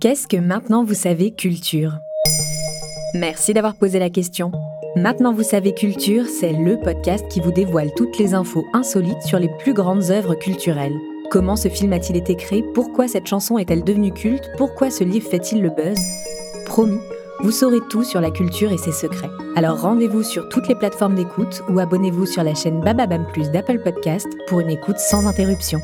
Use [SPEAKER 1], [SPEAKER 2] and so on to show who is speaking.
[SPEAKER 1] Qu'est-ce que Maintenant vous savez culture? Merci d'avoir posé la question. Maintenant vous savez culture, c'est le podcast qui vous dévoile toutes les infos insolites sur les plus grandes œuvres culturelles. Comment ce film a-t-il été créé? Pourquoi cette chanson est-elle devenue culte? Pourquoi ce livre fait-il le buzz? Promis, vous saurez tout sur la culture et ses secrets. Alors rendez-vous sur toutes les plateformes d'écoute ou abonnez-vous sur la chaîne Bababam Plus d'Apple Podcast pour une écoute sans interruption.